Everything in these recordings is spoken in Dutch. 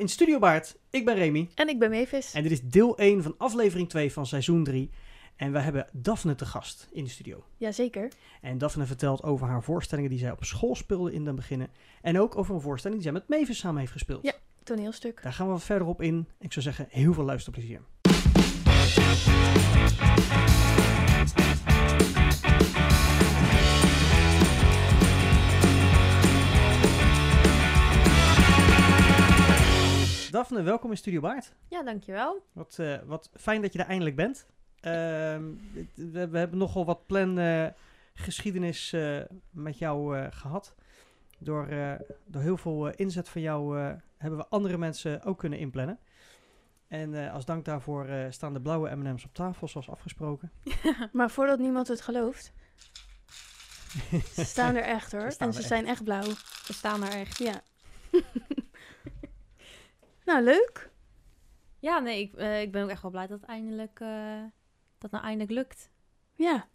in Studio Baard. Ik ben Remy. En ik ben Mavis. En dit is deel 1 van aflevering 2 van seizoen 3. En we hebben Daphne te gast in de studio. Jazeker. En Daphne vertelt over haar voorstellingen die zij op school speelde in het begin. En ook over een voorstelling die zij met Mavis samen heeft gespeeld. Ja. Toneelstuk. Daar gaan we wat verder op in. Ik zou zeggen, heel veel luisterplezier. Daphne, welkom in Studio Baard. Ja, dankjewel. Wat, eh, wat fijn dat je er eindelijk bent. Ehm, we, we hebben nogal wat plan eh, geschiedenis eh, met jou eh, gehad. Door, door heel veel inzet van jou hebben we andere mensen ook kunnen inplannen. En als dank daarvoor staan de blauwe M&M's op tafel, zoals afgesproken. Maar voordat niemand het gelooft, ze staan er echt hoor. Ze en ze zijn echt blauw. We staan er echt. Ja. Nou, leuk. Ja, nee, ik, eh, ik ben ook echt wel blij dat het eindelijk, eh, dat nou eindelijk lukt. Ja.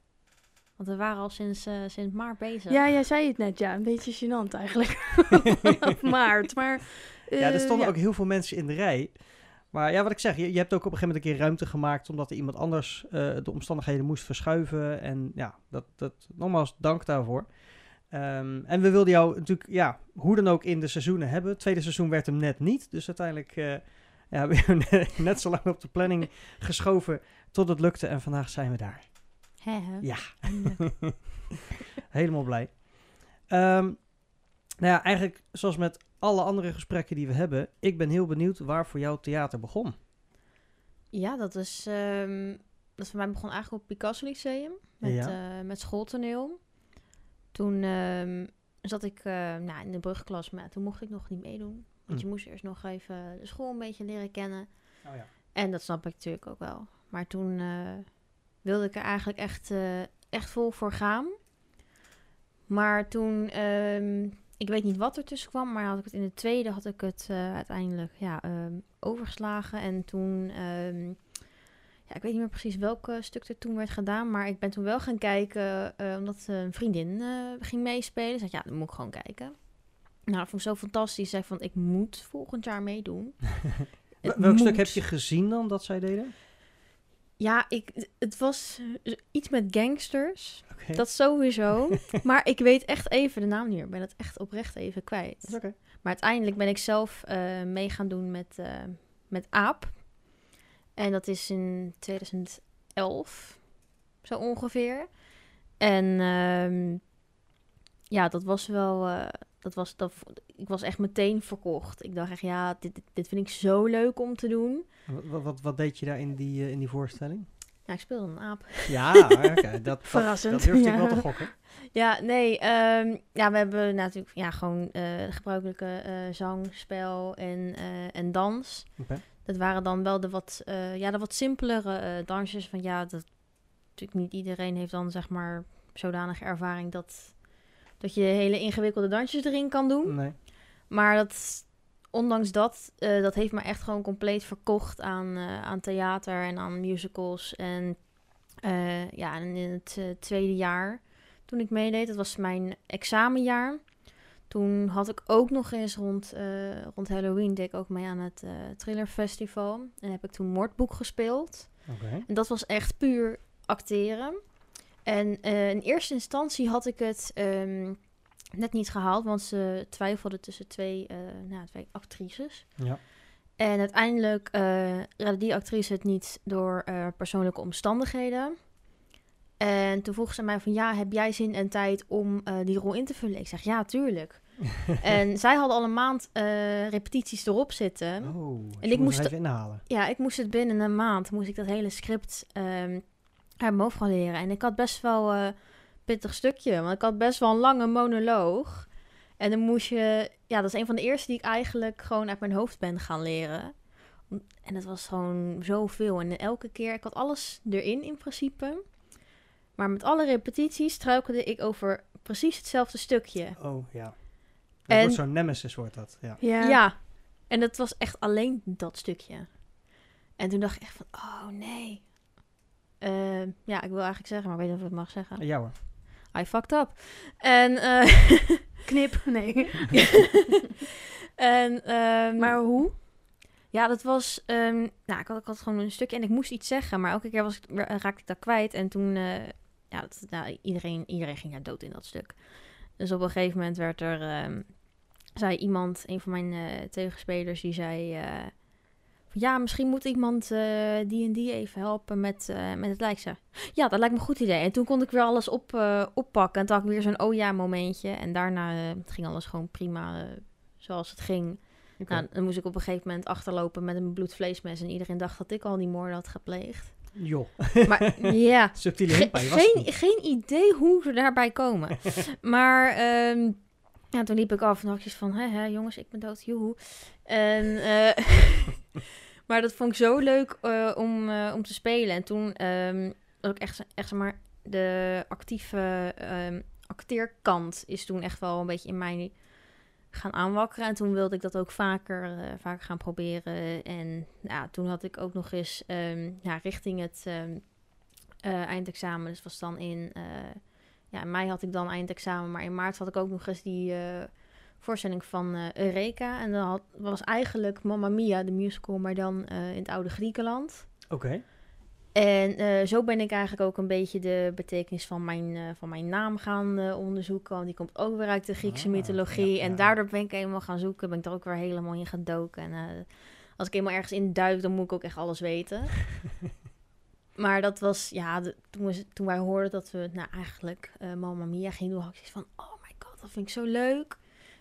Want we waren al sinds, eh, sinds maart bezig. ja, jij zei het net, ja. Een beetje gênant eigenlijk. Vanaf maart, maar... ja, er stonden ja. ook heel veel mensen in de rij. Maar ja, wat ik zeg, je, je hebt ook op een gegeven moment een keer ruimte gemaakt... omdat er iemand anders eh, de omstandigheden moest verschuiven. En ja, dat, dat, nogmaals dank daarvoor. Ehm, en we wilden jou natuurlijk, ja, hoe dan ook in de seizoenen hebben. Het tweede seizoen werd hem net niet. Dus uiteindelijk eh, ja, hebben we net- zo lang op de planning geschoven tot het lukte. En vandaag zijn we daar. Hè? Ja, helemaal blij. Ehm, nou ja, eigenlijk zoals met alle andere gesprekken die we hebben. Ik ben heel benieuwd waar voor jou theater begon. Ja, dat is, ehm, dat voor mij begon eigenlijk op Picasso Lyceum. Met, Ja. eh, met schooltoneel. Toen ehm, zat ik eh, nou, in de brugklas, maar toen mocht ik nog niet meedoen. Want Hm. je moest eerst nog even de school een beetje leren kennen. Oh ja. En dat snap ik natuurlijk ook wel. Maar toen eh, wilde ik er eigenlijk echt, eh, echt vol voor gaan. Maar toen, ehm, ik weet niet wat er tussen kwam, maar had ik het in de tweede had ik het uiteindelijk ja, ehm, overgeslagen. En toen, ehm, ja, ik weet niet meer precies welk eh, stuk er toen werd gedaan, maar ik ben toen wel gaan kijken, eh, omdat een vriendin eh, ging meespelen. Zei, ja, dan moet ik gewoon kijken. Nou, dat vond ik zo fantastisch. Zei van, ik moet volgend jaar meedoen. Welk stuk heb je gezien dan dat zij deden? Ja, ik, het was eh, iets met gangsters. Dat sowieso. maar ik weet echt even de naam niet meer. Ik ben het echt oprecht even kwijt. Maar uiteindelijk ben ik zelf eh, mee gaan doen met, eh, met AAP. En dat is in 2011, zo ongeveer. En ehm, ja, dat was wel... eh, dat was, dat, ik was echt meteen verkocht. Ik dacht echt, ja, dit, dit, vind ik zo leuk om te doen. Wat, wat, wat deed je daar in die, eh, in die voorstelling? Ja, ik speelde een aap. Ja, oké. Dat, dat, Verrassend, Dat durfde ik wel te gokken. Ja, nee. ehm, ja, we hebben natuurlijk ja, gewoon de gebruikelijke eh, zang, spel en, en dans. Oké. Dat waren dan wel de wat, eh, ja, de wat simpelere eh, dansjes. Van ja, dat natuurlijk niet iedereen heeft dan zeg maar zodanige ervaring dat, dat je hele ingewikkelde dansjes erin kan doen. Nee. Maar dat, ondanks dat, eh, dat heeft me echt gewoon compleet verkocht aan, aan theater en aan musicals. En ja, en in het tweede jaar toen ik meedeed, dat was mijn examenjaar. Toen had ik ook nog eens rond, eh, rond Halloween, deed ik ook mee aan het eh Thriller Festival. En heb ik toen Moordboek gespeeld. En dat was echt puur acteren. En eh, in eerste instantie had ik het ehm, net niet gehaald, want ze twijfelden tussen twee, nou, twee actrices. Ja. En uiteindelijk redde die actrice het niet door persoonlijke omstandigheden. En toen vroeg ze mij van, ja, heb jij zin en tijd om eh, die rol in te vullen? Ik zeg, ja, tuurlijk. en zij hadden al een maand eh, repetities erop zitten. Oh, En ik moest- even inhalen. Ja, ik moest het binnen een maand, moest ik dat hele script ehm uit mijn hoofd gaan leren. En ik had best wel eh pittig stukje, want ik had best wel een lange monoloog. En dan moest je, ja, dat is een van de eerste die ik eigenlijk gewoon uit mijn hoofd ben gaan leren. En dat was gewoon zoveel. En elke keer, ik had alles erin in principe. Maar met alle repetities struikelde ik over precies hetzelfde stukje. Oh, ja. Dat En- wordt zo'n nemesis, wordt dat. Ja. Ja. Ja. En dat was echt alleen dat stukje. En toen dacht ik echt van, oh nee. Eh, ja, ik wil eigenlijk zeggen, maar ik weet niet of ik het mag zeggen. Ja hoor. I fucked up. En, eh, Knip. Nee. en ehm, Maar hoe? Ja, dat was... ehm, nou, ik had, ik had gewoon een stukje en ik moest iets zeggen. Maar elke keer was ik, raakte ik dat kwijt. En toen... eh, ja, dat, nou, iedereen, iedereen ging daar dood in dat stuk. Dus op een gegeven moment werd er... ehm, zei iemand, een van mijn eh, tegenspelers, die zei... eh, van, ja, misschien moet iemand eh, die en die even helpen met, met het lijk. Ik zei, Ja, dat lijkt me een goed idee. En toen kon ik weer alles op, oppakken. En toen had ik weer zo'n oh ja momentje. En daarna ging alles gewoon prima zoals het ging. Nou, dan moest ik op een gegeven moment achterlopen met een bloedvleesmes. En iedereen dacht dat ik al die moorden had gepleegd. Joh, Maar ja, subtiele ge- geen, geen idee hoe ze daarbij komen. maar ehm, ja, toen liep ik af en van... Hè, hè, jongens, ik ben dood, joehoe. En, eh, maar dat vond ik zo leuk eh, om, eh, om te spelen. En toen ehm was ik echt, echt zeg maar... De actieve ehm, acteerkant is toen echt wel een beetje in mij gaan aanwakkeren. En toen wilde ik dat ook vaker, eh, vaker gaan proberen. En ja, toen had ik ook nog eens ehm, ja, richting het ehm, eh, eindexamen. Dus was dan in, eh, ja, in mei had ik dan eindexamen. Maar in maart had ik ook nog eens die voorstelling van Eureka. En dat was eigenlijk Mamma Mia, de musical, maar dan in het oude Griekenland. Oké. En eh, zo ben ik eigenlijk ook een beetje de betekenis van mijn, eh, van mijn naam gaan eh, onderzoeken. Want die komt ook weer uit de Griekse Ah, mythologie. ja, en daardoor ben ik helemaal gaan zoeken. Ben ik er ook weer helemaal in gedoken. En als ik helemaal ergens in duik, dan moet ik ook echt alles weten. maar dat was, ja, de- toen, we, toen wij hoorden dat we nou, eigenlijk Mamma Mia gingen doen, had ik zoiets van, oh my god, dat vind ik zo leuk.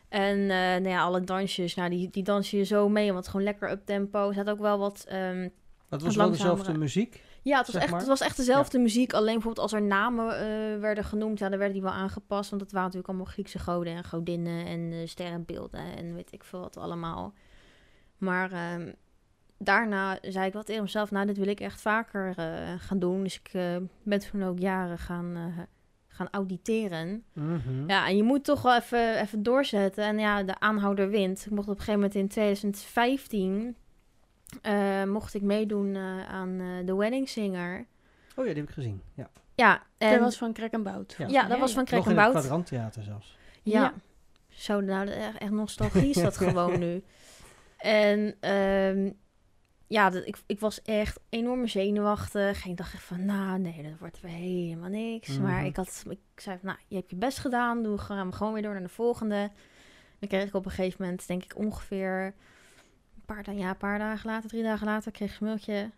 En nou ja, alle dansjes, nou, die, die dansen je zo mee, want gewoon lekker up tempo. Er zat ook wel wat... ehm, Dat was Het wel dezelfde muziek. Ja, het was, echt, maar. het was echt dezelfde muziek. Alleen bijvoorbeeld als er namen eh, werden genoemd, ja, dan werden die wel aangepast. Want het waren natuurlijk allemaal Griekse goden en godinnen en eh, sterrenbeelden en weet ik veel wat allemaal. Maar ehm, daarna zei ik wat tegen mezelf, nou, dit wil ik echt vaker eh, gaan doen. Dus ik ben toen ook jaren gaan, gaan auditeren. Mhm. Ja, en je moet toch wel even, even doorzetten. En ja, de aanhouder wint. Ik mocht op een gegeven moment in 2015... eh, mocht ik meedoen eh, aan eh The Wedding Singer. Oh ja, die heb ik gezien. Ja. Ja, en, Dat was van Krek en Bout. Ja. ja, dat was van Nog Krek in en het Bout. kwadranttheater zelfs. Ja. Ja. Zo, nou, echt, echt nostalgie is dat gewoon nu. En ehm, ja, dat, ik, ik was echt enorm zenuwachtig. En ik dacht echt van, nou nee, dat wordt weer helemaal niks. Maar Mhm. ik, had, ik zei van, nou, je hebt je best gedaan. Doe gaan we gewoon weer door naar de volgende. Dan kreeg ik op een gegeven moment, denk ik ongeveer paar, ja, een paar dagen later, drie dagen later, kreeg ik een mailtje.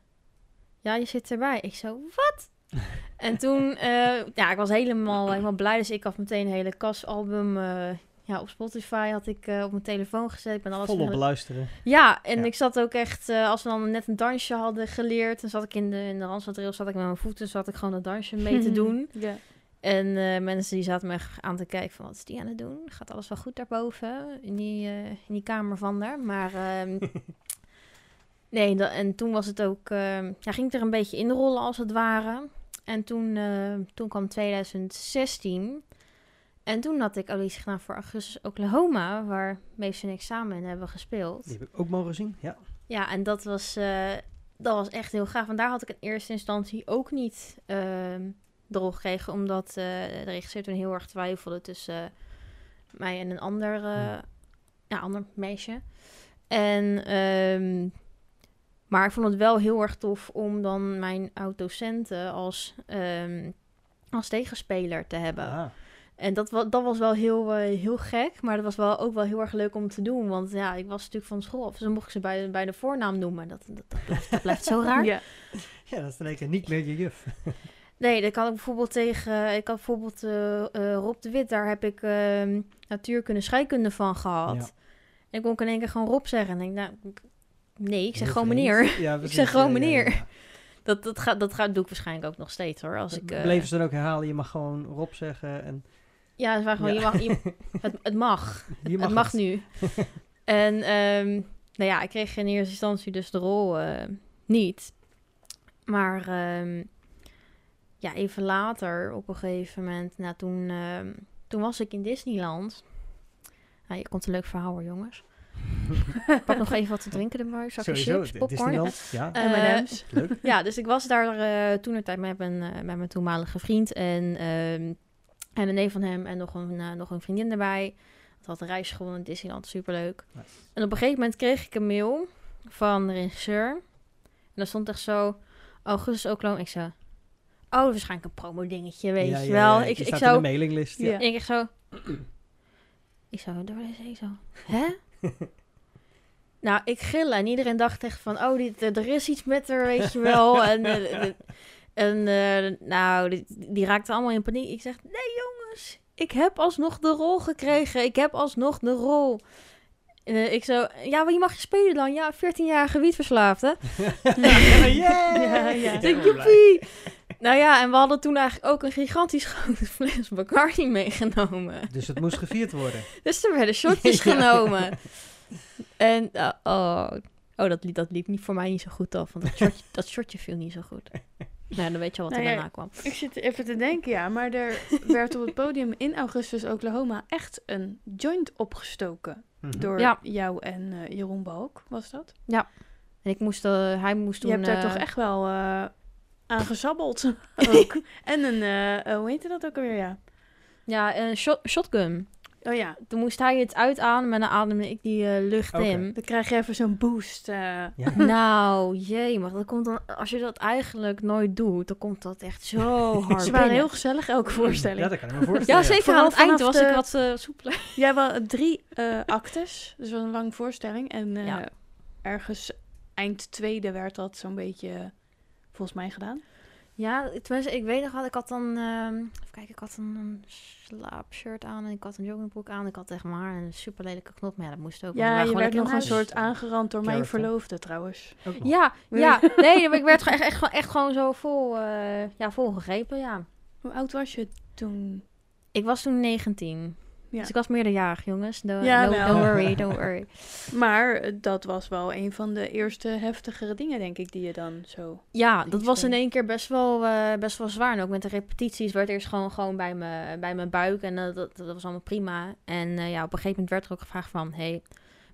Ja, je zit erbij. Ik zo, wat? en toen, eh, ja, ik was helemaal, helemaal blij. Dus ik had meteen een hele kasalbum eh, ja, op Spotify had ik eh, op mijn telefoon gezet. Ik ben alles Volop beluisteren. ja, en Ja. ik zat ook echt, eh, als we dan net een dansje hadden geleerd, dan zat ik in de, in de zat ik met mijn voeten, zat ik gewoon dat dansje mee te doen. Ja. En eh, mensen die zaten me aan te kijken van, wat is die aan het doen? Gaat alles wel goed daarboven, in die, eh, in die kamer van daar? Maar ehm, nee, en toen was het ook, ehm, ja, ging ik er een beetje inrollen als het ware. En toen, eh, toen kwam 2016. En toen had ik auditie gedaan voor Augustus Oklahoma, waar Mees en ik samen in hebben gespeeld. Die heb ik ook mogen zien. Ja. Ja, en dat was, dat was echt heel gaaf. En daar had ik in eerste instantie ook niet ehm erop gekregen, omdat eh, de regisseur toen heel erg twijfelde tussen mij en een ander, eh, Ja. ja, ander meisje. En, ehm, maar ik vond het wel heel erg tof om dan mijn oud-docenten als, ehm, als tegenspeler te hebben. Ah. En dat, wa dat was wel heel, eh, heel gek, maar dat was wel ook wel heel erg leuk om te doen. Want ja, ik was natuurlijk van school af, dus dan mocht ik ze bij, bij de voornaam noemen. Dat, dat, dat, blijft, dat blijft zo raar. Ja. ja, dat is in één keer niet meer je juf. Nee, dat kan ik bijvoorbeeld tegen... Ik had bijvoorbeeld eh, eh, Rob de Wit, daar heb ik ehm, natuurkunde, scheikunde van gehad. Ja. En ik kon ik in één keer gewoon Rob zeggen. En ik denk, nou, nee, ik zeg gewoon meneer. Ja, Ik zeg gewoon meneer. ja. Dat, dat, gaat, dat gaat, doe ik waarschijnlijk ook nog steeds hoor. Als Dat ik, eh, bleven ze dan ook herhalen. Je mag gewoon Rob zeggen. En Ja, het, waren gewoon. Je mag, je, het, het mag. je mag het mag het. nu. en ehm, nou ja, ik kreeg in eerste instantie dus de rol niet. Maar ehm, ja, even later, op een gegeven moment, nou, toen, ehm, toen was ik in Disneyland. Nou, je komt een leuk verhaal hoor, jongens. Pak nog even wat te drinken erbij. Zakje Sowieso. chips, popcorn. Disneyland. Ja, Eh, M&M's. leuk. ja, dus ik was daar eh toen tijd met mijn, eh, met mijn toenmalige vriend en, ehm, en een neef van hem en nog een, nog een vriendin erbij. Dat had een reis gewonnen in Disneyland, superleuk. Nice. En op een gegeven moment kreeg ik een mail van de regisseur. En daar stond echt zo, Augustus Oklahoma. Ik zo, oh, waarschijnlijk een promo dingetje, weet Ja, je wel. ik, ik staat in zo, de mailinglist. Ja. Ik echt zo, ik zo, door deze, zo, hè? nou, ik gillen en iedereen dacht echt van, oh, dit, er is iets met haar, weet je wel. en eh, en eh, nou, die, die raakte allemaal in paniek. Ik zeg, nee jongens, ik heb alsnog de rol gekregen. Ik heb alsnog de rol. Eh, ik zo, ja, maar je mag je spelen dan. Ja, 14-jarige wietverslaafde. Ja, ja. Joepie. Nou ja, en we hadden toen eigenlijk ook een gigantisch grote fles Bacardi meegenomen. Dus het moest gevierd worden. Dus er werden shotjes Ja. genomen. En, uh, oh, oh dat, liep, dat liep niet voor mij niet zo goed af. Want dat shotje, dat shotje viel niet zo goed. Nou, dan weet je al wat er Nou ja, daarna kwam. Ik zit even te denken, ja, maar er werd op het podium in augustus Oklahoma echt een joint opgestoken. Mhm. Door Ja. jou en eh, Jeroen Balk, was dat? En ik moest, eh, hij moest toen... Je hebt daar eh, toch echt wel eh aan gezabbeld ook. en een, eh, eh, hoe heette dat ook alweer, ja? Ja, een shot, shotgun. Oh ja, Toen moest hij het uitademen en dan ademde ik die eh, lucht in. dan krijg je even zo'n boost. eh. Ja. Nou, jee, maar dat komt dan, als je dat eigenlijk nooit doet, dan komt dat echt zo hard Ze waren heel gezellig, elke voorstelling. Ja, dat kan ik me voorstellen. Ja, zeker. Vooral aan het eind was ik wat eh soepeler. Ja, wel drie eh, actes. Dus wel een lange voorstelling. En eh, Ja. ergens eind tweede werd dat zo'n beetje volgens mij gedaan. Ja, tenminste, ik weet nog wel, ik had dan, ehm, even kijken, ik had een, een slaapshirt aan en ik had een joggingbroek aan. Ik had echt maar een super lelijke knop, maar ja, dat moest ook. Ja, je werd nog een soort aangerand door mijn verloofde trouwens. Ja, ja, nee, maar ik werd gewoon echt, echt, gewoon- echt gewoon zo vol, eh, ja, vol gegrepen, ja. Hoe oud was je toen? Ik was toen 19. Ja. Dus ik was meerderjarig, jongens. No, Ja, no, don't worry, don't worry. Maar eh, dat was wel een van de eerste heftigere dingen, denk ik, die je dan zo... Ja, dat was in één keer best wel, eh, best wel zwaar. En ook met de repetities werd eerst gewoon, gewoon bij, me, bij mijn buik. En eh, dat, dat was allemaal prima. En ja, op een gegeven moment werd er ook gevraagd van... Hey,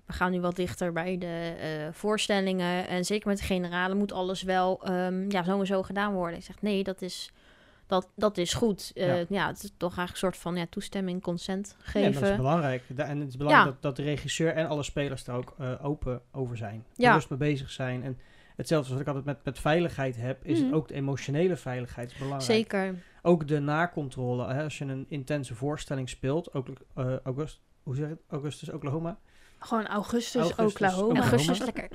we gaan nu wat dichter bij de voorstellingen. En zeker met de generalen moet alles wel ehm, ja, zo en zo gedaan worden. Ik zeg, nee, dat is, dat, dat is goed. Eh, Ja. ja. het is toch eigenlijk een soort van ja, toestemming, consent Ja, geven. dat is belangrijk. Da- En het is belangrijk Ja. dat, dat de regisseur en alle spelers daar ook eh, open over zijn. Ja. Bewust mee bezig zijn. En hetzelfde als wat ik altijd met, met veiligheid heb, is het ook de emotionele veiligheid is belangrijk. Zeker. Ook de nakontrole. Hè, als je een intense voorstelling speelt, ook eh, August, hoe zeg je het? Augustus Oklahoma. Gewoon augustus, Augustus, Oklahoma. Oklahoma. Augustus, lekker.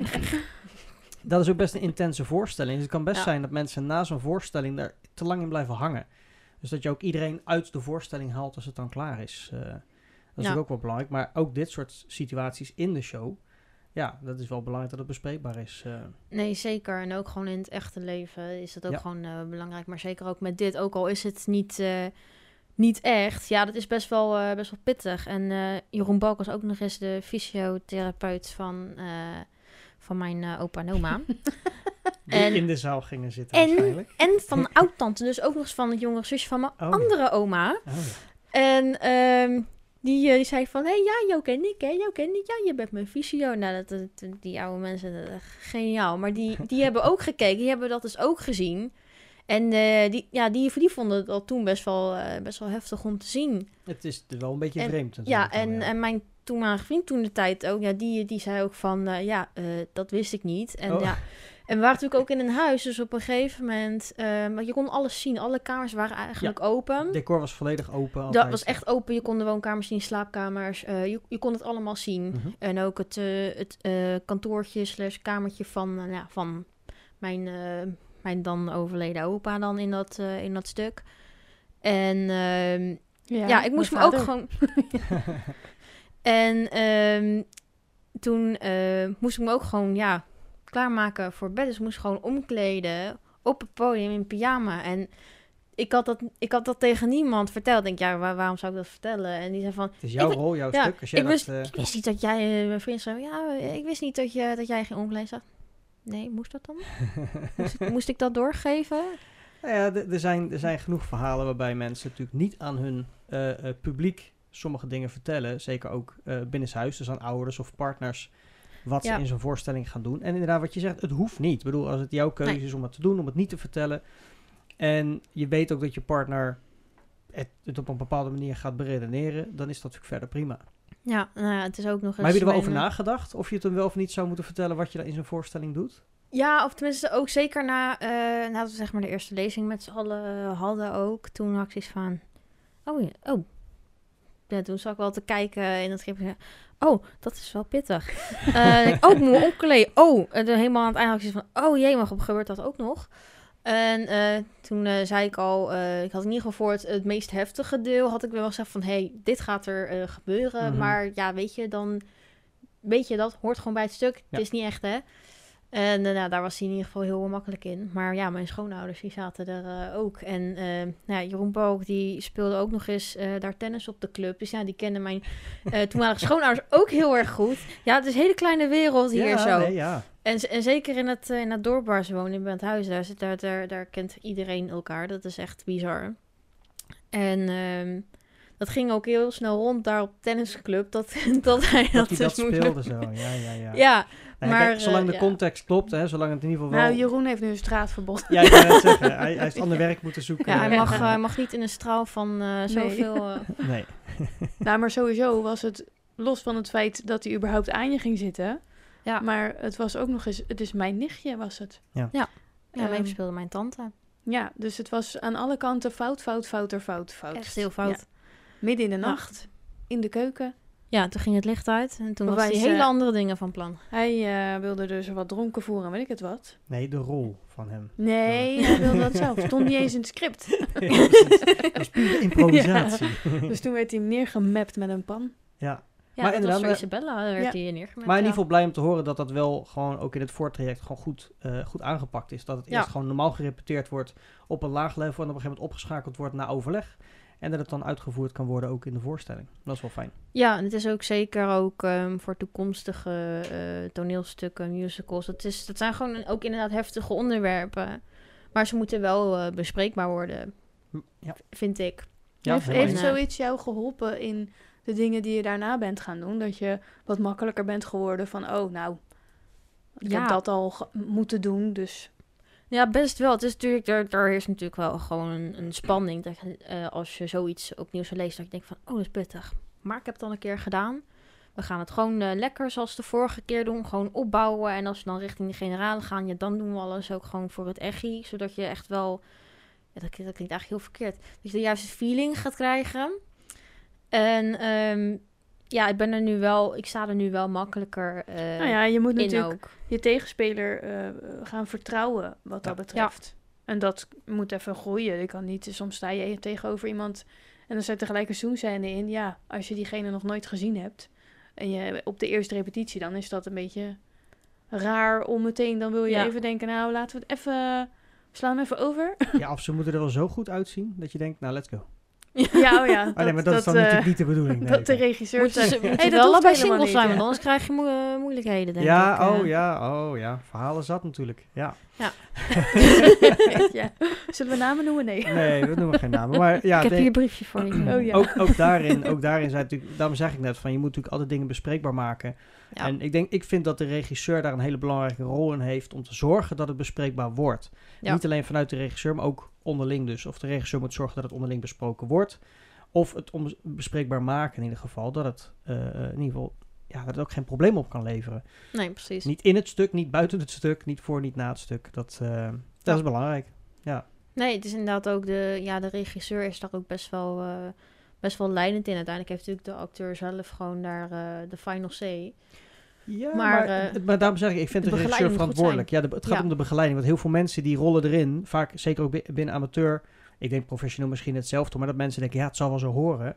Dat is ook best een intense voorstelling. Dus het kan best Ja. zijn dat mensen na zo'n voorstelling daar te lang in blijven hangen. Dus dat je ook iedereen uit de voorstelling haalt als het dan klaar is. Eh, dat is Ja. ook wel belangrijk. Maar ook dit soort situaties in de show. Ja, dat is wel belangrijk dat het bespreekbaar is. eh. Nee, zeker. En ook gewoon in het echte leven is het ook Ja. gewoon eh, belangrijk. Maar zeker ook met dit, ook al is het niet, niet echt. Ja, dat is best wel, best wel pittig. En Jeroen Balk was ook nog eens de fysiotherapeut van, van mijn eh, opa en oma. die En- in de zaal gingen zitten en- waarschijnlijk. en van oud-tante, dus ook nog eens van het jongere zusje van mijn Oh, ja. andere oma. Oh, ja. En ehm, die, eh, die zei van, hé, hey, ja, jou ken ik, hè, jou ken ik, ja, je bent mijn fysio. Nou, dat, dat- die oude mensen, dat, geniaal. Maar die, die hebben ook gekeken, die hebben dat dus ook gezien. En eh, die, ja, die, die vonden het al toen best wel, eh, best wel heftig om te zien. Het is wel een beetje En- vreemd Ja, en, en mijn toenmalige vriend toen de tijd ook, ja, die, die zei ook van, eh, ja, eh, dat wist ik niet. En Oh. ja, en we waren natuurlijk ook in een huis, dus op een gegeven moment, eh, maar je kon alles zien. Alle kamers waren eigenlijk open. Het decor was volledig open. Dat altijd. was echt open. Je kon de woonkamers zien, slaapkamers. eh, je, je kon het allemaal zien. Mhm. En ook het, eh, het eh, kantoortje slash kamertje van, eh, ja, van mijn, eh, mijn dan overleden opa dan in dat, eh, in dat stuk. En ehm, ja, ik moest me mijn ook gewoon... en ehm, toen eh, moest ik me ook gewoon, ja, klaarmaken voor bed. Dus ik moest gewoon omkleden op het podium in pyjama. En ik had dat, ik had dat tegen niemand verteld. Ik denk, ja, waar- waarom zou ik dat vertellen? En die zei van, Het is jouw rol, jouw ja, stuk. Als jij ik dat, wist- eh, ik wist niet dat jij, eh, mijn vriend zei, ja, ik wist niet dat, je, dat jij geen omkleed zat. Nee, moest dat dan? Moest ik, moest ik dat doorgeven? Nou ja, er zijn, er zijn genoeg verhalen waarbij mensen natuurlijk niet aan hun eh, eh, publiek sommige dingen vertellen. Zeker ook eh binnenshuis, dus aan ouders of partners. Wat Ja. ze in zo'n voorstelling gaan doen. En inderdaad, wat je zegt, het hoeft niet. Ik bedoel, als het jouw keuze Nee. is om het te doen, om het niet te vertellen. En je weet ook dat je partner het, het op een bepaalde manier gaat beredeneren, dan is dat natuurlijk verder prima. Ja, nou ja, het is ook nog eens... Maar heb je er wel over eh, nagedacht? Of je het hem wel of niet zou moeten vertellen wat je daar in zijn voorstelling doet? Ja, of tenminste ook zeker na, nadat we zeg maar de eerste lezing met z'n allen hadden ook. Toen had ik zoiets van, oh oh. Ja, toen zat ik wel te kijken in het schip. Oh, dat is wel pittig. Eh, ik, oh, ik moet me omkleden. Oh, en helemaal aan het einde had ik van, oh jee, maar gebeurt dat ook nog? En eh, toen eh, zei ik al, ik had in ieder geval voor het, het meest heftige deel, had ik wel gezegd van, hey, dit gaat er gebeuren. Mhm. Maar ja, weet je, dan, weet je, dat hoort gewoon bij het stuk. Ja. Het is niet echt, hè? En eh, nou, daar was hij in ieder geval heel makkelijk in. Maar ja, mijn schoonouders die zaten er eh, ook. En eh, nou, ja, Jeroen Balk die speelde ook nog eens daar tennis op de club. Dus ja, die kennen mijn toenmalige schoonouders ook heel erg goed. Ja, het is een hele kleine wereld hier ja, zo. Nee, ja. En, en zeker in het, in het dorp waar ze wonen, in Benthuizen, daar, zit- daar, daar, daar kent iedereen elkaar. Dat is echt bizar. En ehm, dat ging ook heel snel rond daar op tennisclub, dat, dat hij dat, Dat hij dus dat moest speelde doen. zo. Ja, ja, ja. Ja, Nee, maar, kijk, zolang eh, de ja. context klopt, hè, zolang het in ieder geval wel... Nou, Jeroen heeft nu een straatverbod. Ja, ik zeggen. Hij, hij heeft ander werk moeten zoeken. ja hij, mag, eh, hij mag niet in een straal van eh, zoveel... Nee. nou, maar sowieso was het, los van het feit dat hij überhaupt aan je ging zitten... Ja. Maar het was ook nog eens, het is mijn nichtje was het. ja, Ehm, mee speelde mijn tante. Ja, dus het was aan alle kanten fout, fout, fouter, fout, fout. Echt heel fout. Ja. Midden in de Ja. nacht, in de keuken. Ja, toen ging het licht uit en toen was hij hele eh, andere dingen van plan. Hij eh, wilde dus wat dronken voeren, weet ik het wat. nee, de rol van hem. Nee, hij wilde dat zelf. Stond niet eens in het script. Ja, dat is pure improvisatie. Dus toen werd hij neergemapt met een pan. Ja. Ja, Maar inderdaad, was Isabella, daar werd Ja. hij neergelegd. Maar in ieder ja. geval blij om te horen dat dat wel gewoon ook in het voortraject gewoon goed, eh, goed aangepakt is. Dat het Ja. eerst gewoon normaal gerepeteerd wordt op een laag level en op een gegeven moment opgeschakeld wordt naar overleg. En dat het dan uitgevoerd kan worden ook in de voorstelling. Dat is wel fijn. Ja, en het is ook zeker ook ehm, voor toekomstige eh, toneelstukken, musicals. Het is, dat zijn gewoon ook inderdaad heftige onderwerpen. Maar ze moeten wel eh, bespreekbaar worden, Ja, vind ik. ja heeft zoiets jou geholpen in de dingen die je daarna bent gaan doen? Dat je wat makkelijker bent geworden van, oh nou, ik Ja. heb dat al moeten doen, dus... Ja, best wel. Het is natuurlijk, er, er is natuurlijk wel gewoon een, spanning. Dat, eh, als je zoiets opnieuw zou lezen, dat je denkt van, oh, dat is pittig. Maar ik heb het al een keer gedaan. We gaan het gewoon eh, lekker zoals de vorige keer doen. Gewoon opbouwen. En als we dan richting de generale gaan, ja, dan doen we alles ook gewoon voor het echi. Zodat je echt wel, ja, dat, klinkt- dat klinkt eigenlijk heel verkeerd. Dat je de juiste feeling gaat krijgen. En ehm, ja, ik ben er nu wel, ik sta er nu wel makkelijker eh, nou ja, je moet natuurlijk ook. je tegenspeler eh, gaan vertrouwen wat dat Ja. betreft. En dat moet even groeien. Je kan niet, soms sta je tegenover iemand en dan zit er gelijk een zoenscène in. Ja, als je diegene nog nooit gezien hebt en je op de eerste repetitie, dan is dat een beetje raar om meteen, dan wil je Ja. even denken, nou laten we het even, slaan hem even over. Ja, of ze moeten er wel zo goed uitzien dat je denkt, nou, let's go. Ja, oh ja. Oh, nee, maar dat, is dan eh, natuurlijk niet de bedoeling. Nee, dat de regisseur ze moeten hey, dat wel helemaal singles zijn, want ja. anders krijg je eh, moeilijkheden, denk ja, ik. eh. oh ja, oh ja. Verhalen zat natuurlijk. Ja. ja. Zullen we namen noemen? Nee. Nee, we noemen geen namen. Maar ja, ik heb hier een briefje voor je. Oh ja. ook, ook daarin, ook daarin zijn natuurlijk, daarom zeg ik net van, je moet natuurlijk altijd dingen bespreekbaar maken. Ja. En ik denk, ik vind dat de regisseur daar een hele belangrijke rol in heeft om te zorgen dat het bespreekbaar wordt. Ja. Niet alleen vanuit de regisseur, maar ook onderling dus. Of de regisseur moet zorgen dat het onderling besproken wordt. Of het bespreekbaar maken in ieder geval, dat het eh, eh, in ieder geval, ja, dat het ook geen probleem op kan leveren. Nee, precies. Niet in het stuk, niet buiten het stuk, niet voor, niet na het stuk. Dat, eh, dat Ja. is belangrijk. Nee, het is inderdaad ook de, ja, de regisseur is daar ook best wel, best wel leidend in. Uiteindelijk heeft natuurlijk de acteur zelf gewoon daar eh, de final say. Ja, Maar, maar, eh, maar daarom zeg ik, ik vind de de, regisseur verantwoordelijk. Ja, de, het gaat Ja. om de begeleiding. Want heel veel mensen die rollen erin, vaak zeker ook bi- binnen amateur, ik denk professioneel misschien hetzelfde, maar dat mensen denken, ja, het zal wel zo horen.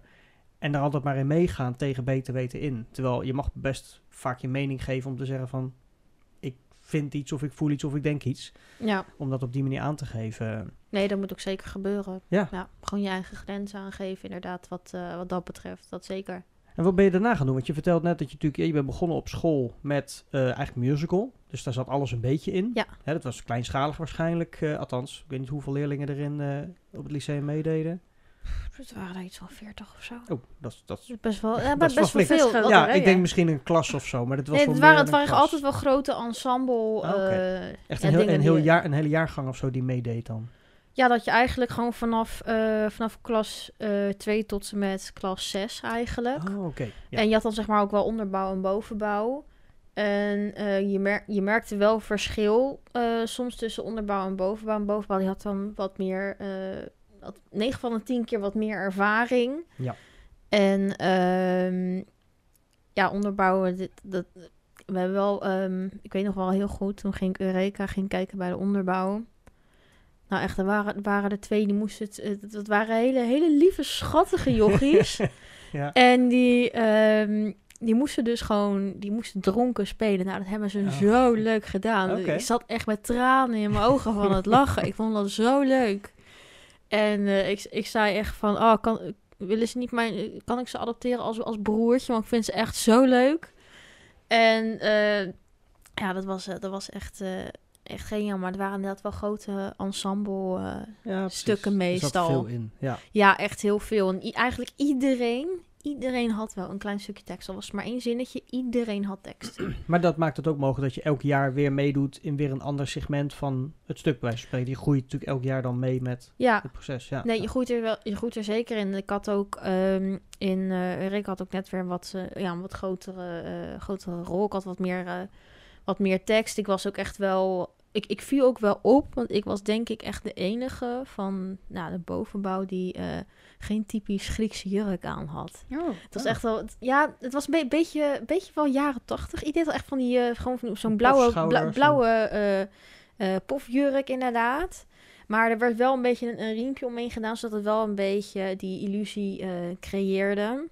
En daar altijd maar in meegaan tegen beter weten in. Terwijl je mag best vaak je mening geven om te zeggen van, vind iets of ik voel iets of ik denk iets. Ja, Om dat op die manier aan te geven. nee, dat moet ook zeker gebeuren. Ja. gewoon je eigen grenzen aangeven, inderdaad, wat, eh, wat dat betreft. Dat zeker. En wat ben je daarna gaan doen? Want je vertelt net dat je natuurlijk, je bent begonnen op school met eh, eigenlijk musical. Dus daar zat alles een beetje in. Ja. Hè, dat was kleinschalig waarschijnlijk. eh, althans, ik weet niet hoeveel leerlingen erin op het lyceum meededen. Het waren er iets van 40 of zo. Oh, dat is... Dat is Dat best wel, ja, Dat best wel veel. Ja, hè? ik denk misschien een klas of zo, maar dit was Nee, het waren, het waren altijd wel grote ensemble. Ah, eh, Echt een, heel, een, heel die- jaar, een hele jaargang of zo die meedeed dan. Ja, dat je eigenlijk gewoon vanaf, eh, vanaf klas 2 tot en met klas 6 eigenlijk. Oh. Ja. En je had dan zeg maar ook wel onderbouw en bovenbouw. En eh, je, mer je merkte wel verschil eh, soms tussen onderbouw en bovenbouw. En bovenbouw die had dan wat meer, had 9 van de 10 keer wat meer ervaring. Ja. En ehm, ja, onderbouwen, dit, dat, we hebben wel, ehm, ik weet nog wel heel goed, toen ging ik Eureka ging kijken bij de onderbouw. Nou echt, er waren, er waren er twee, die moesten het, dat waren hele, hele lieve, schattige jochies. ja. En die, ehm, die moesten dus gewoon, die moesten dronken spelen. Nou, dat hebben ze Oh. zo leuk gedaan. Ik zat echt met tranen in mijn ogen van het lachen. Ik vond dat zo leuk. En eh, ik, ik zei echt van, oh, kan, willen ze niet mijn, kan ik ze adopteren als, als broertje? Want ik vind ze echt zo leuk. En eh, ja, dat was, eh, dat was echt, eh, echt geniaal. Maar er waren inderdaad wel grote ensemble Ja, stukken Er zat meestal. veel in. Ja. ja, echt heel veel. En eigenlijk iedereen, iedereen had wel een klein stukje tekst. Al was het maar één zinnetje, iedereen had tekst. Maar dat maakt het ook mogelijk dat je elk jaar weer meedoet in weer een ander segment van het stuk bij spreken. Die groeit natuurlijk elk jaar dan mee met Ja, het proces. Ja. nee, je groeit er, wel, je groeit er zeker in. Ik had ook ehm, in, eh Rick had ook net weer wat, eh, ja, een wat grotere, eh, grotere rol. Ik had wat meer, wat meer tekst. Ik was ook echt wel, ik, ik viel ook wel op, want ik was denk ik echt de enige van nou, de bovenbouw die eh, geen typisch Griekse jurk aan had. Oh. Het was Oh. echt wel, ja, het was een be- beetje, beetje wel jaren tachtig. Ik deed echt van die, eh, gewoon van zo'n blauwe, bla- blauwe eh, eh, pofjurk inderdaad. Maar er werd wel een beetje een, een riempje omheen gedaan, zodat het wel een beetje die illusie eh, creëerde.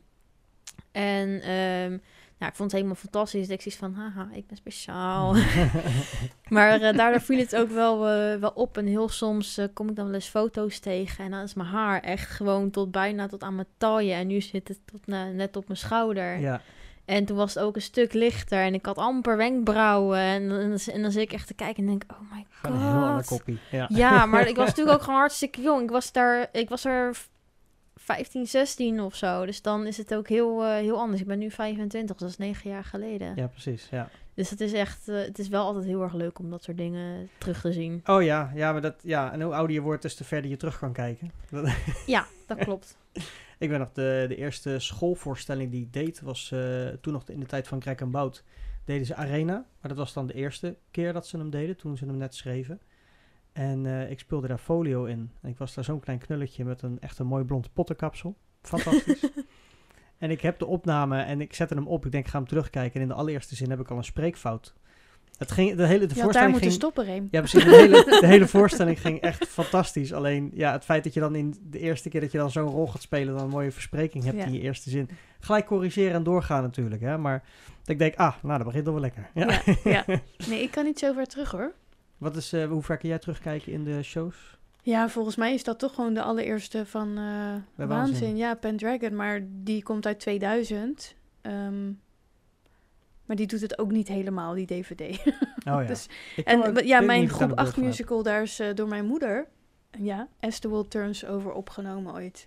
En ehm, nou, ik vond het helemaal fantastisch. Dat ik zoiets van, haha, ik ben speciaal. maar eh, daardoor viel het ook wel, eh, wel op. En heel soms eh, kom ik dan wel eens foto's tegen. En dan is mijn haar echt gewoon tot bijna tot aan mijn taille. En nu zit het tot, net op mijn schouder. ja. En toen was het ook een stuk lichter. En ik had amper wenkbrauwen. En, en, en dan zit ik echt te kijken en denk, oh my een heel god. Ja. Ja, maar ik was natuurlijk ook gewoon hartstikke jong. Ik was daar, ik was er 15, 16 of zo. Dus dan is het ook heel, eh, heel anders. Ik ben nu 25, dus dat is negen jaar geleden. ja, precies. Ja. Dus het is echt, eh, het is wel altijd heel erg leuk om dat soort dingen terug te zien. Oh ja, ja, maar dat, ja, en hoe ouder je wordt, des te verder je terug kan kijken. Dat- Ja, dat klopt. ik ben nog de, de eerste schoolvoorstelling die ik deed, was eh, toen nog in de tijd van Krek en Bout. Deden ze Arena, maar dat was dan de eerste keer dat ze hem deden, toen ze hem net schreven. En eh, ik speelde daar folio in. En ik was daar zo'n klein knulletje met een echt een mooi blond pottenkapsel. Fantastisch. en ik heb de opname en ik zette hem op. Ik denk, ik ga hem terugkijken. En in de allereerste zin heb ik al een spreekfout. Het ging, de hele de daar voorstelling moeten ging, stoppen, Reem. Ja, precies. De hele, de hele voorstelling ging echt fantastisch. Alleen ja, het feit dat je dan in de eerste keer dat je dan zo'n rol gaat spelen, dan een mooie verspreking hebt Ja. in je eerste zin. Gelijk corrigeren en doorgaan natuurlijk. Hè? Maar dat ik denk, ah, nou, dat begint al wel lekker. Ja. Ja, ja. Nee, ik kan niet zo ver terug hoor. Wat is, eh, hoe ver kun jij terugkijken in de shows? Ja, volgens mij is dat toch gewoon de allereerste van eh Waanzin. Waanzin. Ja, Pendragon, maar die komt uit 2000. Ehm, maar die doet het ook niet helemaal, die DVD. Oh ja. Dus- kan en ja, mijn groep een 8 beeld van heb. musical, daar is eh, door mijn moeder, ja, As the World Turns over opgenomen ooit.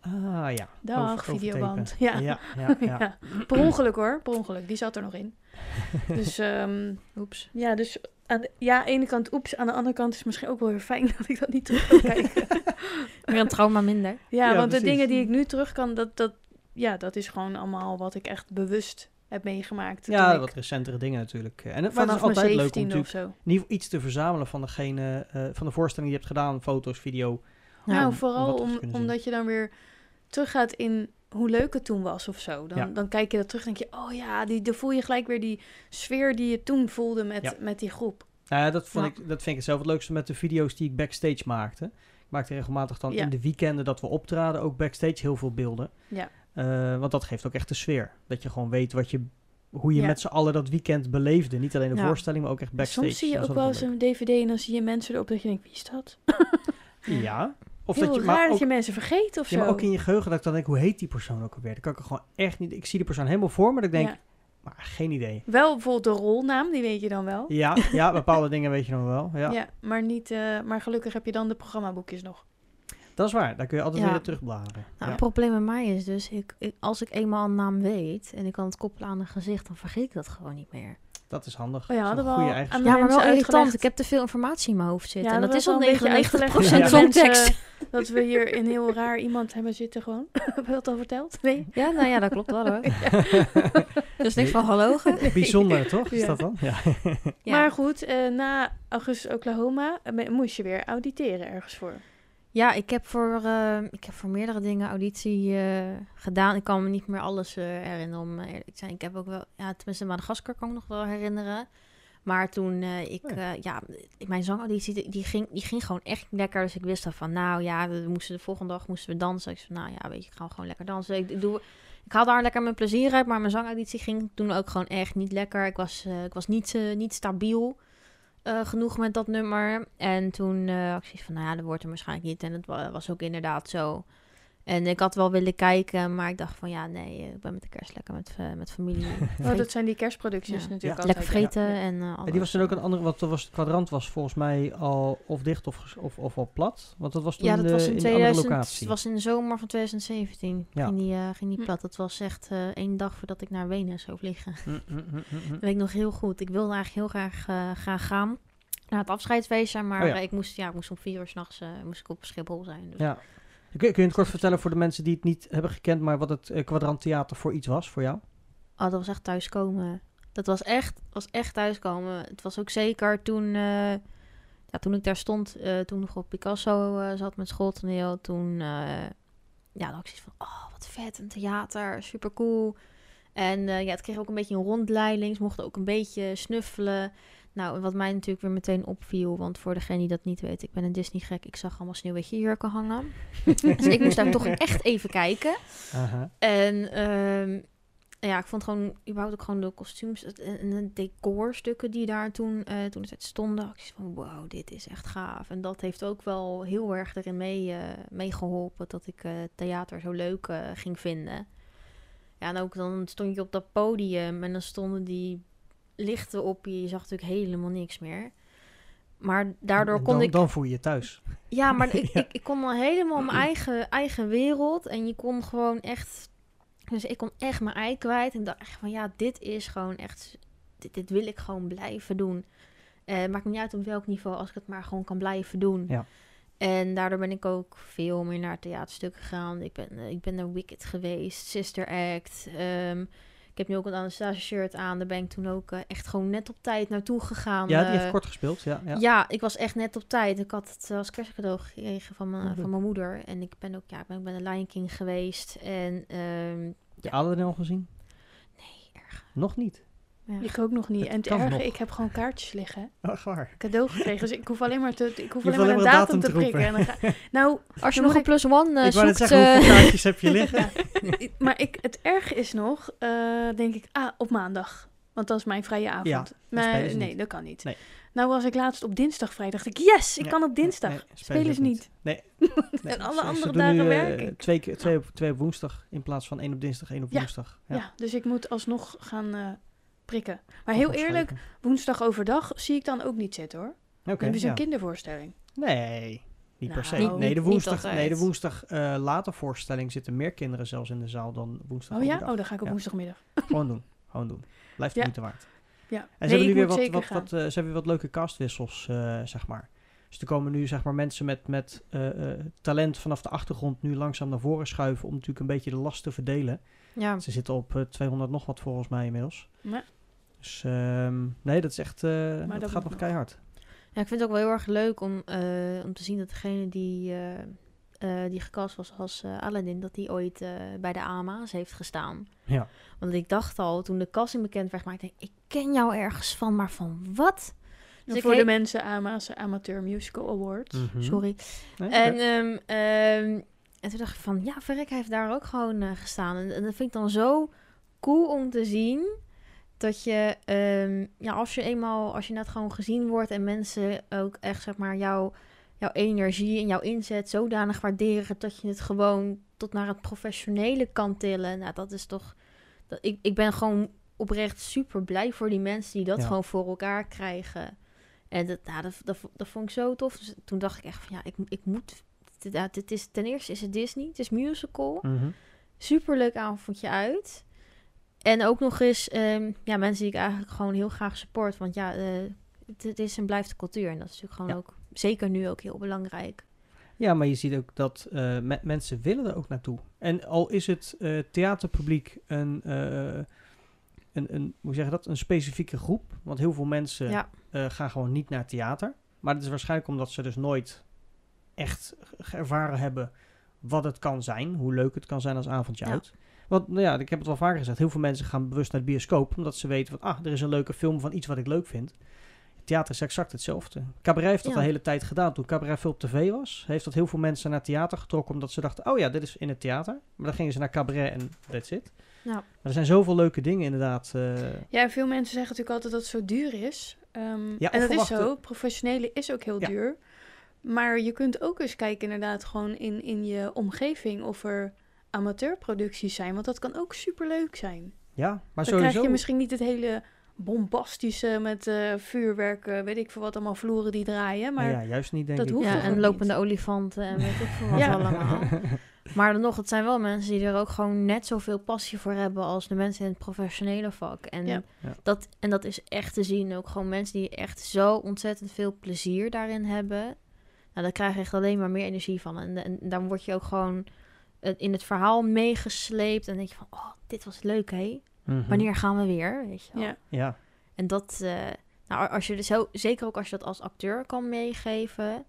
Ah ja. Dag, Over- videoband. Ja. Ja, ja, ja. Ja, per ongeluk hoor, per ongeluk. Die zat er nog in. Dus, ehm, Oeps. ja, dus aan de, ja, aan de ene kant oeps, aan de andere kant is het misschien ook wel weer fijn dat ik dat niet terug kan kijken. Weer een trauma minder. Ja, Ja, want precies. de dingen die ik nu terug kan, dat, dat, ja, dat is gewoon allemaal wat ik echt bewust heb meegemaakt. Ja, ik wat recentere dingen natuurlijk. En het, vanaf is mijn altijd leuk om of natuurlijk zo. in ieder geval iets te verzamelen van degene, eh, van de voorstelling die je hebt gedaan. Foto's, video. Nou, om- vooral om, omdat je dan weer teruggaat in hoe leuk het toen was of zo. Dan, Ja. dan kijk je dat terug en denk je, oh ja, die, dan voel je gelijk weer die sfeer die je toen voelde met, Ja. met die groep. Nou ja, dat, vond ik, dat vind ik zelf het leukste met de video's die ik backstage maakte. Ik maakte regelmatig dan in de weekenden dat we optraden ook backstage heel veel beelden. Ja. Eh, want dat geeft ook echt de sfeer. Dat je gewoon weet wat je, hoe je Ja. met z'n allen dat weekend beleefde. Niet alleen de Ja. voorstelling, maar ook echt backstage. Soms zie je ook wel eens een dvd en dan zie je mensen erop dat je denkt, wie is dat? Ja. Of Heel dat je, raar maar dat ook, je mensen vergeet of ja, zo. maar ook in je geheugen dat ik dan denk, hoe heet die persoon ook alweer? Dat kan ik er gewoon echt niet... Ik zie die persoon helemaal voor me, dat ik denk, Ja. maar geen idee. Wel bijvoorbeeld de rolnaam, die weet je dan wel. Ja, ja, bepaalde dingen weet je nog wel. Ja. Ja, maar, niet, eh, maar gelukkig heb je dan de programmaboekjes nog. Dat is waar, daar kun je altijd Ja. weer terugbladeren. Nou, ja. Het probleem bij mij is dus, ik, ik, als ik eenmaal een naam weet en ik kan het koppelen aan een gezicht, dan vergeet ik dat gewoon niet meer. Dat is handig. Oh ja, Dat is hadden een we goede eigenschap. Ja, maar wel irritant. uitgelegd. Ik heb te veel informatie in mijn hoofd zitten. en dat is al wel een beetje 99% uitgelegd aan de songtekst. mensen Dat we hier een heel raar iemand hebben zitten gewoon. Heb je dat al verteld? Nee? Ja, nou ja, dat klopt wel hoor. Dus niks van hallogen. Bijzonder, toch? Is Ja. dat dan? Ja. Ja. Maar goed, eh, na Augustus Oklahoma eh, moest je weer auditeren ergens voor. Ja, ik heb voor, eh, ik heb voor meerdere dingen auditie eh, gedaan. Ik kan me niet meer alles eh, herinneren om eh, eerlijk te zijn. Ik heb ook wel, ja, tenminste Madagaskar kan ik nog wel herinneren. Maar toen ik, Oh ja, mijn zangauditie, die, ging, die ging gewoon echt lekker. Dus ik wist al van, nou ja, we moesten de volgende dag moesten we dansen. Ik zei, nou ja, weet je, ik ga gewoon lekker dansen. Ik, doe, ik haal daar lekker mijn plezier uit, maar mijn zangauditie ging toen ook gewoon echt niet lekker. Ik was, ik was niet, niet stabiel eh, genoeg met dat nummer. En toen had ik zoiets van, nou ja, dat wordt er waarschijnlijk niet. En het wa- was ook inderdaad zo. En ik had wel willen kijken, maar ik dacht van, ja, nee, eh, ik ben met de kerst lekker met, eh, met familie. Oh, dat zijn die kerstproducties Ja. natuurlijk Ja. lekker vreten Ja. en eh, En die was toen ook een andere, want er was, het kwadrant was volgens mij al of dicht of, of, of al plat. Want dat was toen Ja, dat de, was in, in de andere 2000, locatie. het was in de zomer van 2017. Ja. Ging die, eh, ging die Hm. plat. Dat was echt eh één dag voordat ik naar Wenen zou vliegen. Mm, mm, mm, mm, mm. Dat weet ik nog heel goed. Ik wilde eigenlijk heel graag, graag gaan naar het afscheidsfeestje. Maar Oh ja. eh, ik, moest, ja, ik moest om vier uur s'nachts uh, moest ik op Schiphol zijn. Dus. Ja. Kun, je het kort vertellen voor de mensen die het niet hebben gekend, maar wat het eh, kwadrant theater voor iets was voor jou? Oh, dat was echt thuiskomen. Dat was echt, was echt thuiskomen. Het was ook zeker toen, eh, ja, toen ik daar stond, eh, toen nog op Picasso zat met schooltoneel. Toen, ja, dan had ik zoiets van, oh, wat vet, een theater, super cool. En ja, het kreeg ook een beetje een rondleiding. Ze mochten ook een beetje snuffelen. Nou, wat mij natuurlijk weer meteen opviel, want voor degene die dat niet weet, ik ben een Disney-gek. Ik zag allemaal sneeuwwitje jurken hangen. dus ik moest daar toch echt even kijken. Aha. En ehm, ja, ik vond gewoon, überhaupt ook gewoon de kostuums en de decorstukken die daar toen, eh toen het stonden. Ik van, wow, dit is echt gaaf. En dat heeft ook wel heel erg erin mee, eh, meegeholpen dat ik eh, theater zo leuk ging vinden. Ja, en ook dan stond je op dat podium en dan stonden die lichten op je. Je zag natuurlijk helemaal niks meer. Maar daardoor kon dan, ik... Dan voel je je thuis. Ja, maar ik, Ja. ik, ik kon dan helemaal mijn eigen, eigen wereld. En je kon gewoon echt... Dus ik kon echt mijn ei kwijt. En dacht echt van, ja, dit is gewoon echt... Dit, dit wil ik gewoon blijven doen. Eh maakt niet uit op welk niveau, als ik het maar gewoon kan blijven doen. Ja. En daardoor ben ik ook veel meer naar theaterstukken gegaan. Ik ben, eh, ik ben naar Wicked geweest, Sister Act. Ehm, ik heb nu ook een Anastasia shirt aan. Daar ben ik toen ook eh, echt gewoon net op tijd naartoe gegaan. Ja, die eh, heeft kort gespeeld. Ja, ja. ja. ik was echt net op tijd. Ik had het als kerstcadeau gekregen van mijn, Oh, van mijn moeder. En ik ben ook, ja, ik ben, ik ben de Lion King geweest. En ehm De Aladdin al gezien? nee, erg. Nog niet. Ja. Ik ook nog niet. Het en het erge, nog. ik heb gewoon kaartjes liggen. Ach, waar. Cadeau gekregen. Dus ik hoef alleen maar, te, ik hoef Je alleen maar een datum te prikken. En dan ga, nou, Als je nog een plus one eh, ik zoekt... zeggen, hoeveel eh, kaartjes heb je liggen? maar ik, het erge is nog, eh, denk ik, ah, op maandag. Want dat is mijn vrije avond. Ja, maar nee, niet. dat kan niet. Nee. Nou was ik laatst op dinsdag vrij. Dacht ik, yes, ik Nee, kan op dinsdag. Nee, spelen ze niet. Nee. Nee, En alle ze- andere dagen nu, werk ik. Twee, keer- twee, op, twee op woensdag in plaats van één op dinsdag, één op Ja. woensdag. Ja. dus ik moet alsnog gaan eh, prikken. Maar heel eerlijk, woensdag overdag zie ik dan ook niet zitten hoor. Oké, Dan hebben ze ja. een kindervoorstelling. Nee, niet per Nou, se. niet- nee, de niet woensdag, nee, de woensdag eh later voorstelling zitten meer kinderen zelfs in de zaal dan woensdag. Oh ja? overdag. Oh, dan ga ik op Ja. woensdagmiddag. Gewoon doen, gewoon doen. Blijft Ja. moeite waard. Ja. En Nee, ze hebben nu weer wat, wat, wat, eh, ze hebben weer wat leuke castwissels, eh, zeg maar. Dus er komen nu zeg maar mensen met, met talent vanaf de achtergrond nu langzaam naar voren schuiven om natuurlijk een beetje de last te verdelen. ja. Ze zitten op eh, 200 nog wat volgens mij inmiddels. Ja. Dus ehm, nee, dat is echt, eh, dat, dat gaat nog keihard. ja, ik vind het ook wel heel erg leuk om, eh, om te zien dat degene die, eh, eh, die gecast was als Aladdin, dat die ooit eh, bij de AMA's heeft gestaan. Ja. Want ik dacht al, toen de casting bekend werd, maar ik denk, ik ken jou ergens van, maar van wat? Dus ik voor de heet- mensen AMA's Amateur Musical Awards. Mhm. Sorry. Nee, En, ehm, ehm, en toen dacht ik van, ja, Verrek heeft daar ook gewoon eh, gestaan. En, en dat vind ik dan zo cool om te zien. Dat je, ehm, ja, als je eenmaal, als je net gewoon gezien wordt en mensen ook echt, zeg maar, jouw, jouw energie en jouw inzet zodanig waarderen dat je het gewoon tot naar het professionele kan tillen. Nou, dat is toch, dat, ik, ik ben gewoon oprecht super blij voor die mensen die dat Ja. gewoon voor elkaar krijgen. En dat, nou, dat, dat, dat vond ik zo tof. Dus toen dacht ik echt van, ja, ik, ik moet... Dit, is, ten eerste is het Disney, het is musical. Mhm. Superleuk avondje uit. En ook nog eens ehm, ja, mensen die ik eigenlijk gewoon heel graag support. Want ja, eh, het, het is en blijft de cultuur. En dat is natuurlijk gewoon Ja. ook, zeker nu ook heel belangrijk. Ja, maar je ziet ook dat eh, me- mensen willen er ook naartoe. En al is het eh, theaterpubliek een, een, een, hoe zeg je dat, een specifieke groep. Want heel veel mensen Ja, gaan gewoon niet naar theater. Maar dat is waarschijnlijk omdat ze dus nooit echt ervaren hebben wat het kan zijn. Hoe leuk het kan zijn als avondje Ja. uit. Want nou ja, ik heb het wel vaker gezegd. Heel veel mensen gaan bewust naar de bioscoop. Omdat ze weten van, ah, er is een leuke film van iets wat ik leuk vind. Theater is exact hetzelfde. Cabaret heeft dat Ja. de hele tijd gedaan. Toen Cabaret veel op tv was, heeft dat heel veel mensen naar theater getrokken. Omdat ze dachten, oh ja, dit is in het theater. Maar dan gingen ze naar Cabaret en that's it. Ja. Maar er zijn zoveel leuke dingen inderdaad. eh, Ja, en veel mensen zeggen natuurlijk altijd dat het zo duur is. Ehm, Ja, en dat is zo. Professionele is ook heel Ja. duur. Maar je kunt ook eens kijken inderdaad gewoon in, in je omgeving of er amateurproducties zijn. Want dat kan ook superleuk zijn. ja, maar Dan sowieso. krijg je misschien niet het hele bombastische met eh, vuurwerk, eh, weet ik veel wat, allemaal vloeren die draaien. Maar ja, juist niet denk dat ik. hoeft ja en lopende niet? olifanten en weet ik veel wat Ja. allemaal. Maar dan nog, het zijn wel mensen die er ook gewoon net zoveel passie voor hebben als de mensen in het professionele vak. En, Ja. Dat, en dat is echt te zien. Ook gewoon mensen die echt zo ontzettend veel plezier daarin hebben. Nou, daar krijg je echt alleen maar meer energie van. En, en dan word je ook gewoon in het verhaal meegesleept. En denk je van, oh, dit was leuk, hé. Mhm. Wanneer gaan we weer? Weet je wel. ja. Ja, En dat, eh, nou, als je dus zo, zeker ook als je dat als acteur kan meegeven,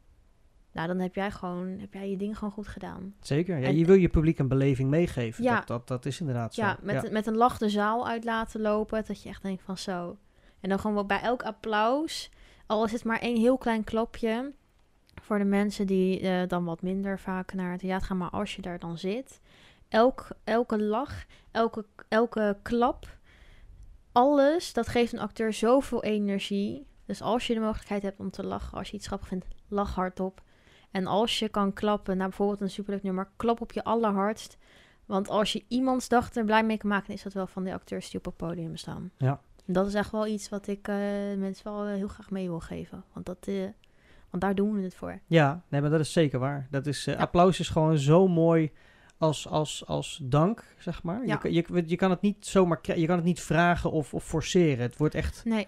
nou, dan heb jij gewoon, heb jij je ding gewoon goed gedaan. zeker. Ja, En- je wil je publiek een beleving meegeven. Ja. Dat, dat, dat is inderdaad zo. Ja, met, met een lach de zaal uit laten lopen, dat je echt denkt van zo. En dan gewoon bij elk applaus, al is het maar één heel klein klapje, voor de mensen die eh, dan wat minder vaak naar het theater gaan, maar als je daar dan zit, elk, elke lach, elke, elke klap, alles, dat geeft een acteur zoveel energie. Dus als je de mogelijkheid hebt om te lachen, als je iets grappig vindt, lach hardop. En als je kan klappen, naar bijvoorbeeld een superleuk nummer, klap op je allerhardst. Want als je iemands dag er blij mee kan maken, is dat wel van de acteurs die op het podium staan. Ja. En dat is echt wel iets wat ik eh, mensen wel eh, heel graag mee wil geven. Want, dat, eh, want daar doen we het voor. Ja, nee, maar dat is zeker waar. Dat is, eh, Ja. Applaus is gewoon zo mooi als, als, als dank, zeg maar. Ja. Je, kan- je, je kan het niet zomaar je kan het niet vragen of, of forceren. Het wordt echt, Nee,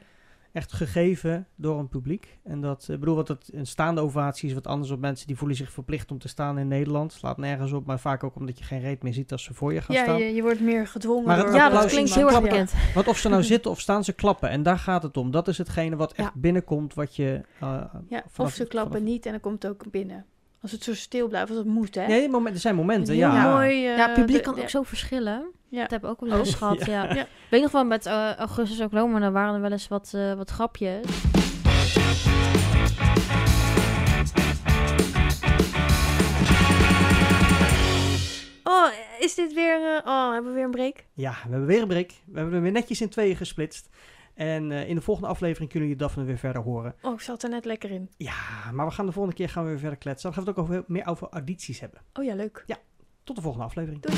echt gegeven door een publiek. En dat, ik bedoel, wat het, een staande ovatie is wat anders op mensen die voelen zich verplicht om te staan in Nederland. Slaat nergens op, maar vaak ook omdat je geen reet meer ziet als ze voor je gaan Ja, staan. je, je wordt meer gedwongen Maar door ja, applaus dat klinkt is heel erg bekend. Want of ze nou zitten of staan, ze klappen. En daar gaat het om. Dat is hetgene wat echt Ja. binnenkomt, wat je... eh, Ja, vanaf- of ze klappen vanaf- niet en dan komt het ook binnen. Als het zo stil blijft, als het moet, hè? Nee, moment, er zijn momenten, ja. mooi. eh, Ja, het publiek de- kan de- ook zo verschillen. Ja. Dat heb ik ook wel eens Oh, gehad, ja. ja. Ja. Ik weet nog wel, met eh, Augustus ook Rome, daar waren er wel eens wat, eh, wat grapjes. Oh, is dit weer... eh, oh, hebben we weer een break? Ja, we hebben weer een break. We hebben hem weer netjes in tweeën gesplitst. En in de volgende aflevering kunnen jullie Daphne weer verder horen. Oh, ik zat er net lekker in. Ja, maar we gaan de volgende keer gaan we weer verder kletsen. Dan gaan we het ook over, meer over audities hebben. Oh ja, leuk. Tot de volgende aflevering. Doei.